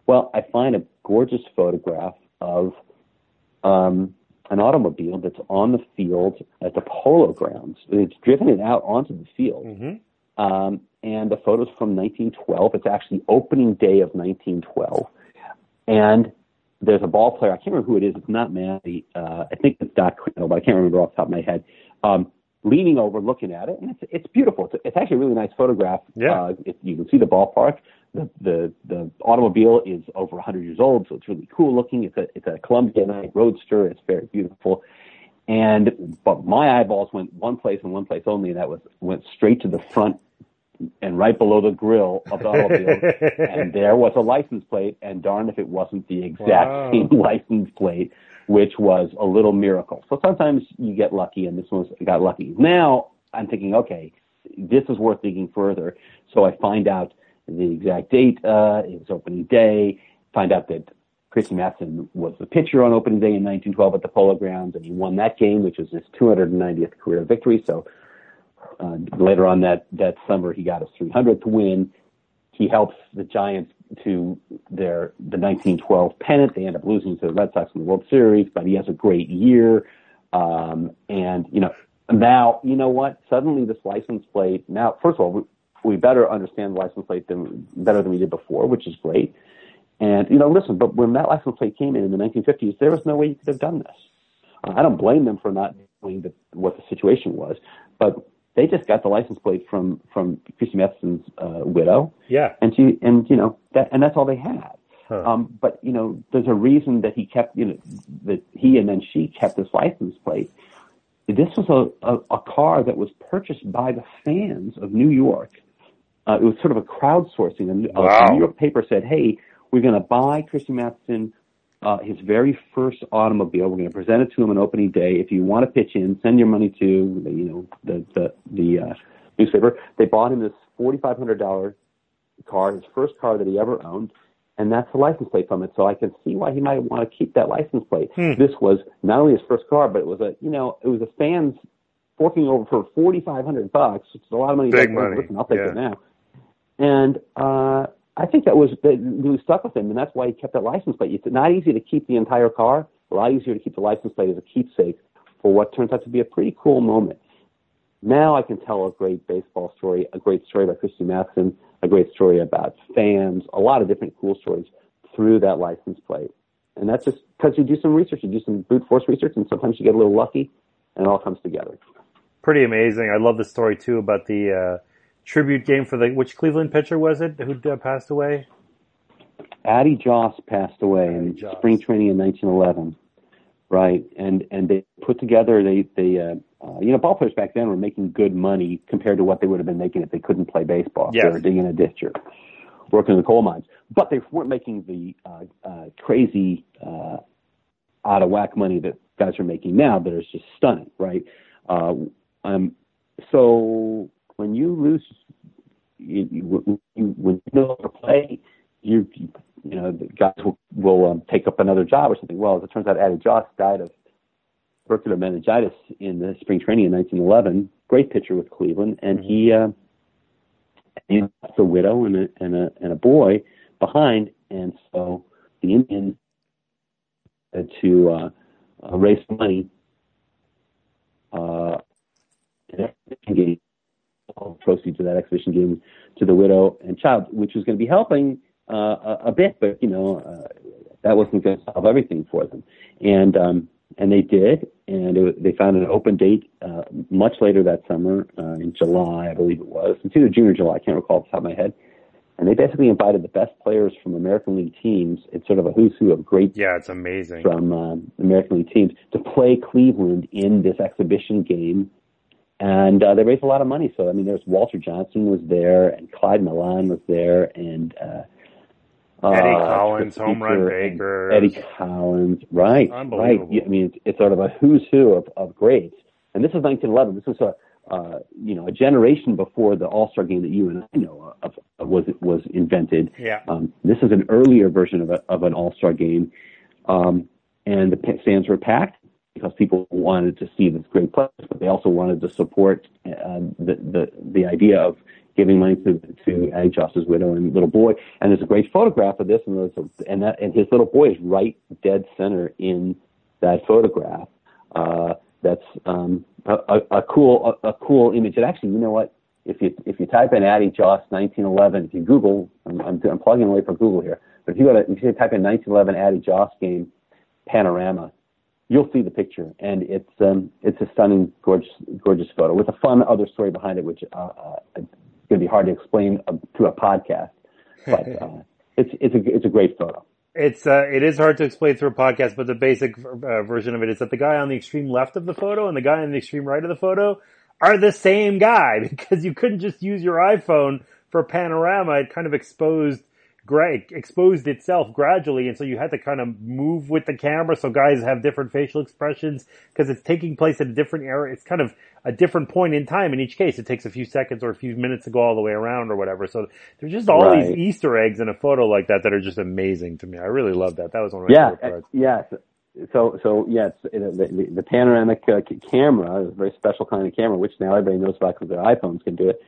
Speaker 2: Well, I find a gorgeous photograph of um, an automobile that's on the field at the polo grounds. It's driven it out onto the field.
Speaker 1: Mm-hmm.
Speaker 2: Um, and the photo's from 1912. It's actually opening day of 1912. And there's a ball player. I can't remember who it is. It's not Matty. Uh, I think it's Doc Crandall, but I can't remember off the top of my head. Um, leaning over, looking at it, and it's it's beautiful. It's, it's actually a really nice photograph.
Speaker 1: Yeah.
Speaker 2: Uh, it, you can see the ballpark. The, the the automobile is over 100 years old, so it's really cool looking. It's a it's a Columbia Knight Roadster. It's very beautiful. And but my eyeballs went one place and one place only, and that was went straight to the front and right below the grill of the automobile, and there was a license plate. And darn if it wasn't the exact
Speaker 1: Wow.
Speaker 2: same license plate, which was a little miracle. So sometimes you get lucky, and this one got lucky. Now I'm thinking, okay, this is worth digging further. So I find out the exact date. Uh, it was opening day. Find out that Christy Mathewson was the pitcher on opening day in 1912 at the Polo Grounds, and he won that game, which was his 290th career victory. So uh, later on that that summer, he got his 300th win. He helps the Giants to their the 1912 pennant. They end up losing to the Red Sox in the World Series, but he has a great year. Um, and you know, now you know what? Suddenly, this license plate. Now, first of all, we, better understand the license plate than better than we did before, which is great. And you know, listen, but when that license plate came in in the 1950s, there was no way you could have done this. Uh, I don't blame them for not knowing the, what the situation was, but they just got the license plate from from Christy Mathewson's uh, widow,
Speaker 1: Yeah.
Speaker 2: and she and you know that and that's all they had.
Speaker 1: Huh.
Speaker 2: Um, but you know, there's a reason that he kept you know that he and then she kept this license plate. This was a, a, a car that was purchased by the fans of New York. Uh, it was sort of a crowdsourcing. A, a New York paper said, "Hey, we're going to buy Christy Mathewson uh, his very first automobile. We're going to present it to him on opening day. If you want to pitch in, send your money to the, you know the the the uh, newspaper." They bought him this forty five hundred dollar car, his first car that he ever owned, and that's the license plate from it. So I can see why he might want to keep that license plate.
Speaker 1: Hmm.
Speaker 2: This was not only his first car, but it was a you know it was a fans forking over for forty five hundred bucks. which is a lot of money.
Speaker 1: Big money.
Speaker 2: Listen, I'll take
Speaker 1: Yeah.
Speaker 2: it now. And uh, I think that was that really stuck with him, and that's why he kept that license plate. It's not easy to keep the entire car. A lot easier to keep the license plate as a keepsake for what turns out to be a pretty cool moment. Now I can tell a great baseball story, a great story about Christy Mathewson, a great story about fans, a lot of different cool stories through that license plate. And that's just because you do some research, you do some brute force research, and sometimes you get a little lucky, and it all comes together.
Speaker 1: Pretty amazing. I love the story too about the uh, tribute game for the which Cleveland pitcher was it who uh, passed away?
Speaker 2: Addie Joss passed away in
Speaker 1: Joss.
Speaker 2: spring training in 1911, right? And and they put together they they uh, uh, you know ball players back then were making good money compared to what they would have been making if they couldn't play baseball.
Speaker 1: Yes.
Speaker 2: They were digging a ditch or working in the coal mines, but they weren't making the uh, uh, crazy uh, out of whack money that guys are making now. That is just stunning, right? Uh, um, so when you lose, you, you, when you no longer play, you, you know, the guys will, will um, take up another job or something. Well, as it turns out, Addie Joss died of tubercular meningitis in the spring training in 1911. Great pitcher with Cleveland, and he uh, he left a widow and a, and a and a boy behind, and so the Indians had to uh, uh, raise money. Uh, an exhibition game, all proceeds of that exhibition game to the widow and child, which was going to be helping uh, a, a bit, but you know uh, that wasn't going to solve everything for them. And um, and they did, and it, they found an open date uh, much later that summer uh, in July, I believe it was. It's either June or July, I can't recall off the top of my head. And they basically invited the best players from American League teams. It's sort of a who's who of great
Speaker 1: Yeah, it's amazing.
Speaker 2: from um, American League teams to play Cleveland in this exhibition game, and uh, they raised a lot of money. So I mean, there's Walter Johnson was there, and Clyde Milan was there, and uh,
Speaker 1: Eddie
Speaker 2: uh,
Speaker 1: Collins,
Speaker 2: Chris
Speaker 1: home run
Speaker 2: Baker. Eddie Collins, right? Right. I mean, it's, it's sort of a who's who of, of greats. And this is 1911. This is a uh, you know, a generation before the All Star game that you and I know of, of was was invented.
Speaker 1: Yeah.
Speaker 2: Um, this is an earlier version of a, of an All Star game, um, and the stands were packed because people wanted to see this great place, but they also wanted to support uh, the the the idea of giving money to to Addie Joss's widow and little boy. And there's a great photograph of this, and a, and that and his little boy is right dead center in that photograph. Uh, that's um, a, a, a cool a, a cool image. And actually, you know what? If you if you type in Addie Joss 1911, if you Google, I'm, I'm, I'm plugging away for Google here. But if you go to if you type in 1911 Addie Joss game panorama, you'll see the picture, and it's um, it's a stunning, gorgeous gorgeous photo with a fun other story behind it, which uh, uh, it's going to be hard to explain uh, to a podcast. But uh, it's it's a it's a great photo
Speaker 1: it's uh, it is hard to explain through a podcast, but the basic uh, version of it is that the guy on the extreme left of the photo and the guy on the extreme right of the photo are the same guy because you couldn't just use your iPhone for panorama. It kind of exposed exposed itself gradually, and so you had to kind of move with the camera. So guys have different facial expressions because it's taking place at a different era. It's kind of a different point in time in each case. It takes a few seconds or a few minutes to go all the way around or whatever. So there's just all right. these Easter eggs in a photo like that that are just amazing to me. I really love that. That was one of my
Speaker 2: yeah,
Speaker 1: favorite parts.
Speaker 2: Yeah. So, so yes, the, the, the panoramic uh, camera is a very special kind of camera, which now everybody knows about because their iPhones can do it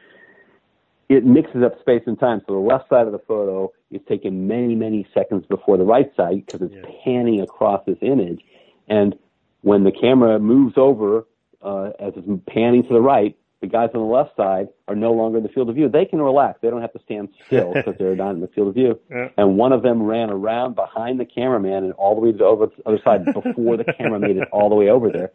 Speaker 2: it mixes up space and time. So the left side of the photo is taken many, many seconds before the right side because it's yeah. panning across this image. And when the camera moves over uh, as it's panning to the right, the guys on the left side are no longer in the field of view. They can relax. They don't have to stand still because they're not in the field of view. Yeah. And one of them ran around behind the cameraman and all the way to the other side before the camera made it all the way over there.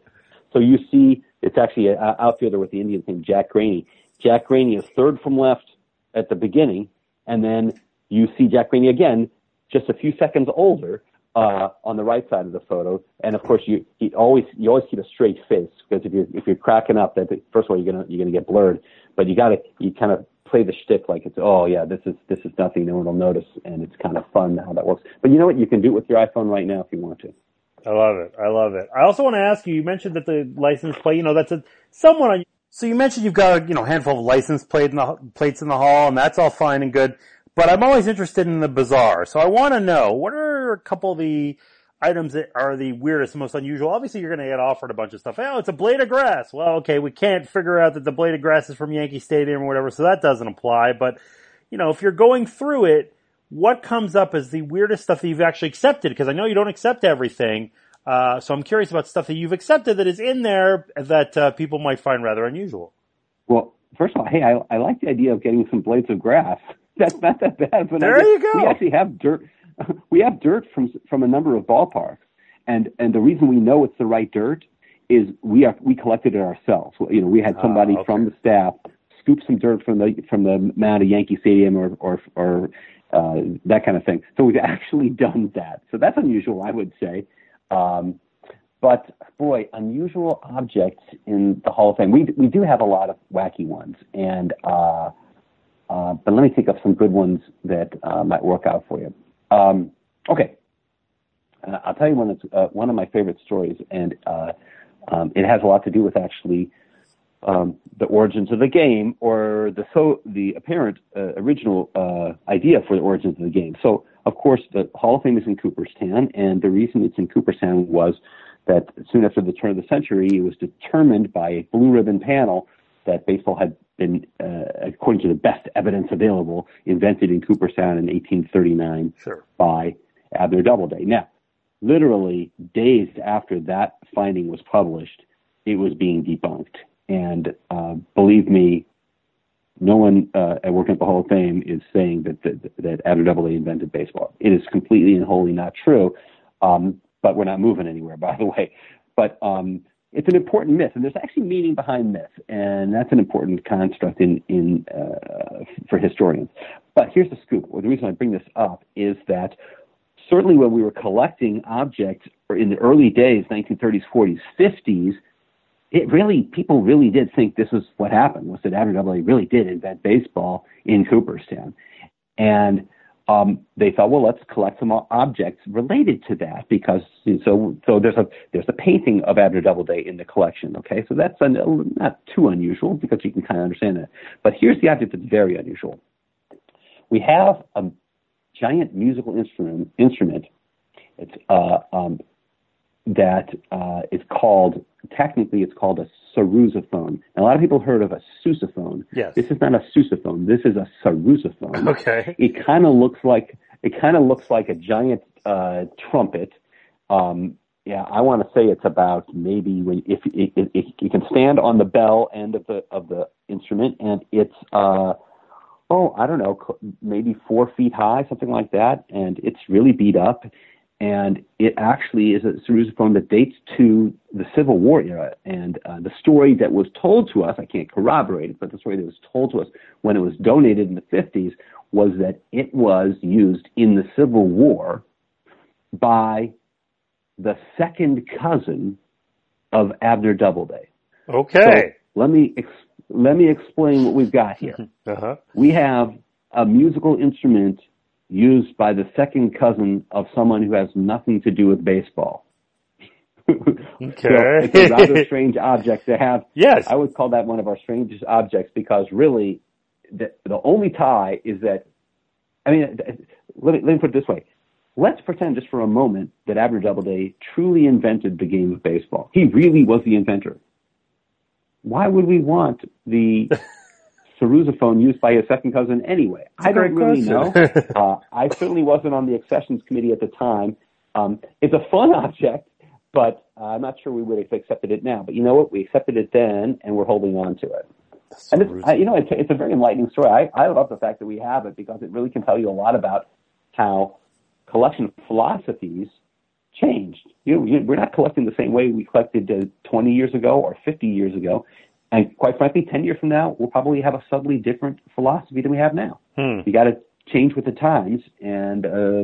Speaker 2: So you see, it's actually an outfielder with the Indians named Jack Graney. Jack Graney is third from left at the beginning, and then you see Jack Graney again, just a few seconds older, uh, on the right side of the photo. And of course, you, you always you always keep a straight face because if you're if you're cracking up, that first of all you're gonna you're gonna get blurred. But you gotta you kind of play the shtick like it's oh yeah this is this is nothing no one will notice and it's kind of fun how that works. But you know what you can do it with your iPhone right now if you want to.
Speaker 1: I love it. I love it. I also want to ask you. You mentioned that the license plate, you know, that's a somewhat on so you mentioned you've got a you know handful of license plate in the, plates in the hall, and that's all fine and good. But I'm always interested in the bizarre. So I want to know what are a couple of the items that are the weirdest, most unusual. Obviously, you're going to get offered a bunch of stuff. Oh, it's a blade of grass. Well, okay, we can't figure out that the blade of grass is from Yankee Stadium or whatever, so that doesn't apply. But you know, if you're going through it, what comes up as the weirdest stuff that you've actually accepted? Because I know you don't accept everything. Uh, so I'm curious about stuff that you've accepted that is in there that uh, people might find rather unusual.
Speaker 2: Well, first of all, hey, I, I like the idea of getting some blades of grass. That's not that bad.
Speaker 1: But there you go.
Speaker 2: We actually have dirt. We have dirt from from a number of ballparks, and and the reason we know it's the right dirt is we are we collected it ourselves. You know, we had somebody uh, okay. from the staff scoop some dirt from the from the mound of Yankee Stadium or or or uh, that kind of thing. So we've actually done that. So that's unusual, I would say. Um, but boy, unusual objects in the Hall of Fame. We we do have a lot of wacky ones, and uh, uh, but let me think of some good ones that uh, might work out for you. Um, okay, uh, I'll tell you one that's uh, one of my favorite stories, and uh, um, it has a lot to do with actually um, the origins of the game or the so the apparent original idea for the origins of the game. So of course, the Hall of Fame is in Cooperstown, and the reason it's in Cooperstown was that soon after the turn of the century, it was determined by a blue ribbon panel that baseball had been, uh, according to the best evidence available, invented in Cooperstown in 1839
Speaker 1: sure.
Speaker 2: by Abner Doubleday. Now, literally days after that finding was published, it was being debunked. And uh, believe me, no one uh, working at the Hall of Fame is saying that that, that Doubleday invented baseball. It is completely and wholly not true. Um, but we're not moving anywhere, by the way. But um, it's an important myth, and there's actually meaning behind myth, and that's an important construct in in uh, for historians. But here's the scoop. Well, the reason I bring this up is that certainly when we were collecting objects in the early days, 1930s, 40s, 50s, it really people really did think this was what happened was that Abner Doubleday really did invent baseball in Cooperstown, and um, they thought, well, let's collect some objects related to that because so so there's a there's a painting of Abner Doubleday in the collection. Okay, so that's a, not too unusual because you can kind of understand that. But here's the object that's very unusual. We have a giant musical instrument instrument. It's uh, um, that uh, is called technically it's called a sarrusophone. Now, a lot of people heard of a sousaphone.
Speaker 1: Yes.
Speaker 2: This is not a sousaphone. This is a sarrusophone.
Speaker 1: Okay.
Speaker 2: It kind of looks like it kind of looks like a giant uh, trumpet. Um, yeah, I want to say it's about maybe when if it, it, it, you can stand on the bell end of the of the instrument, and it's uh, oh I don't know maybe four feet high, something like that, and it's really beat up and it actually is a sarrusophone that dates to the Civil War era. And uh, the story that was told to us, I can't corroborate it, but the story that was told to us when it was donated in the 50s was that it was used in the Civil War by the second cousin of Abner Doubleday.
Speaker 1: Okay.
Speaker 2: So let me ex- let me explain what we've got here.
Speaker 1: uh-huh.
Speaker 2: We have a musical instrument used by the second cousin of someone who has nothing to do with baseball.
Speaker 1: Okay.
Speaker 2: so it's a rather strange object to have.
Speaker 1: Yes.
Speaker 2: I would call that one of our strangest objects because really the, the only tie is that, I mean, let me, let me put it this way. Let's pretend just for a moment that Abner Doubleday truly invented the game of baseball. He really was the inventor. Why would we want the sarrusophone used by his second cousin anyway? I don't really know. uh, I certainly wasn't on the accessions committee at the time. Um, it's a fun object, but uh, I'm not sure we would have accepted it now. But you know what? We accepted it then, and we're holding on to it. and it's, I, you know, it's, it's a very enlightening story. I, I love the fact that we have it because it really can tell you a lot about how collection philosophies changed. You know, we're not collecting the same way we collected uh, 20 years ago or 50 years ago. And quite frankly, 10 years from now, we'll probably have a subtly different philosophy than we have now.
Speaker 1: Hmm.
Speaker 2: You got to change with the times, and uh,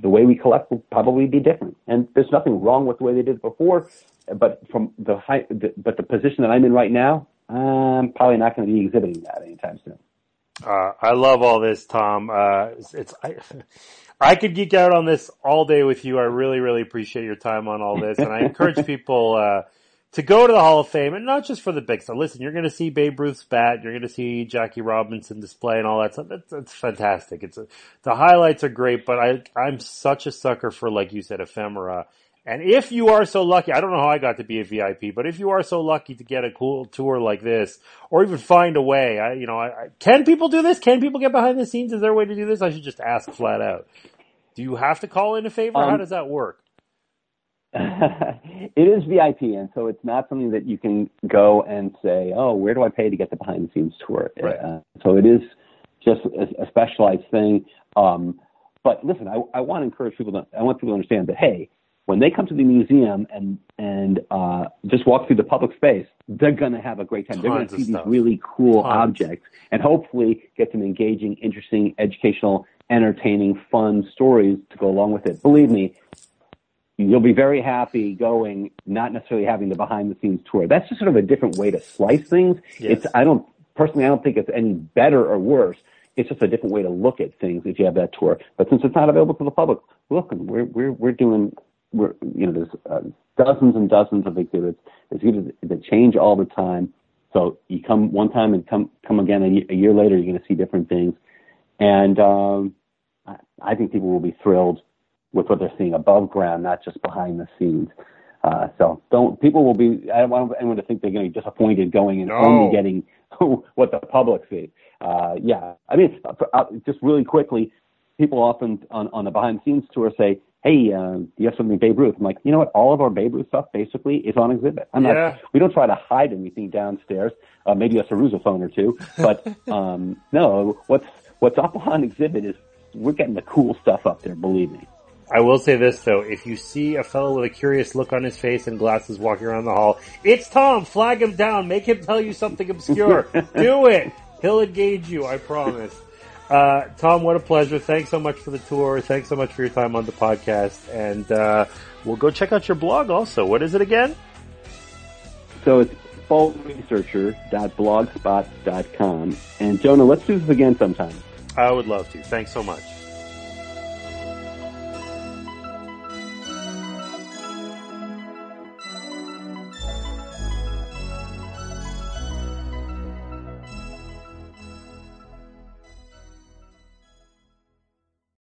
Speaker 2: the way we collect will probably be different. And there's nothing wrong with the way they did it before, but from the high, the, but the position that I'm in right now, I'm probably not going to be exhibiting that anytime soon.
Speaker 1: Uh, I love all this, Tom. Uh, it's, it's I, I could geek out on this all day with you. I really, really appreciate your time on all this, and I encourage people uh, to go to the Hall of Fame, and not just for the big stuff. Listen, you're going to see Babe Ruth's bat, you're going to see Jackie Robinson display, and all that stuff. That's, that's fantastic. It's a, the highlights are great, but I I'm such a sucker for, like you said, ephemera. And if you are so lucky, I don't know how I got to be a VIP, but if you are so lucky to get a cool tour like this, or even find a way, I, you know, I, I, can people do this? Can people get behind the scenes? Is there a way to do this? I should just ask flat out. Do you have to call in a favor? Um, how does that work?
Speaker 2: it is VIP, and so it's not something that you can go and say, "Oh, where do I pay to get the behind the scenes tour?"
Speaker 1: Right.
Speaker 2: Uh, so it is just a, a specialized thing. Um, but listen, I, I want to encourage people to. I want people to understand that hey, when they come to the museum and and uh, just walk through the public space, they're going to have a great time.
Speaker 1: Tons
Speaker 2: they're going to see
Speaker 1: stuff.
Speaker 2: these really cool
Speaker 1: Tons.
Speaker 2: objects and hopefully get some engaging, interesting, educational, entertaining, fun stories to go along with it. Believe me, you'll be very happy going, not necessarily having the behind the scenes tour. That's just sort of a different way to slice things.
Speaker 1: Yes.
Speaker 2: It's I don't personally I don't think it's any better or worse. It's just a different way to look at things if you have that tour. But since it's not available to the public, look, we're we're we're doing we're you know there's uh, dozens and dozens of exhibits. Exhibits that change all the time. So you come one time and come come again a, year, a year later, you're going to see different things. And um, I, I think people will be thrilled with what they're seeing above ground, not just behind the scenes. Uh, so don't people will be. I don't want anyone to think they're going to be disappointed going and
Speaker 1: No.
Speaker 2: only getting what the public sees. Uh, yeah, I mean, uh, uh, just really quickly, people often on on the behind the scenes tour say, "Hey, uh, do you have something Babe Ruth?" I'm like, you know what? All of our Babe Ruth stuff basically is on exhibit. I'm
Speaker 1: Yeah.
Speaker 2: not. We don't try to hide anything downstairs. Uh, maybe a Sarrusophone or two, but um, no. What's what's up on exhibit is we're getting the cool stuff up there. Believe me.
Speaker 1: I will say this though, if you see a fellow with a curious look on his face and glasses walking around the hall, it's Tom, flag him down, make him tell you something obscure. Do it! He'll engage you, I promise. Uh, Tom, what a pleasure. Thanks so much for the tour. Thanks so much for your time on the podcast. And, uh, we'll go check out your blog also. What is it again?
Speaker 2: So it's baseballresearcher.blogspot.com. And Jonah, let's do this again sometime.
Speaker 1: I would love to. Thanks so much.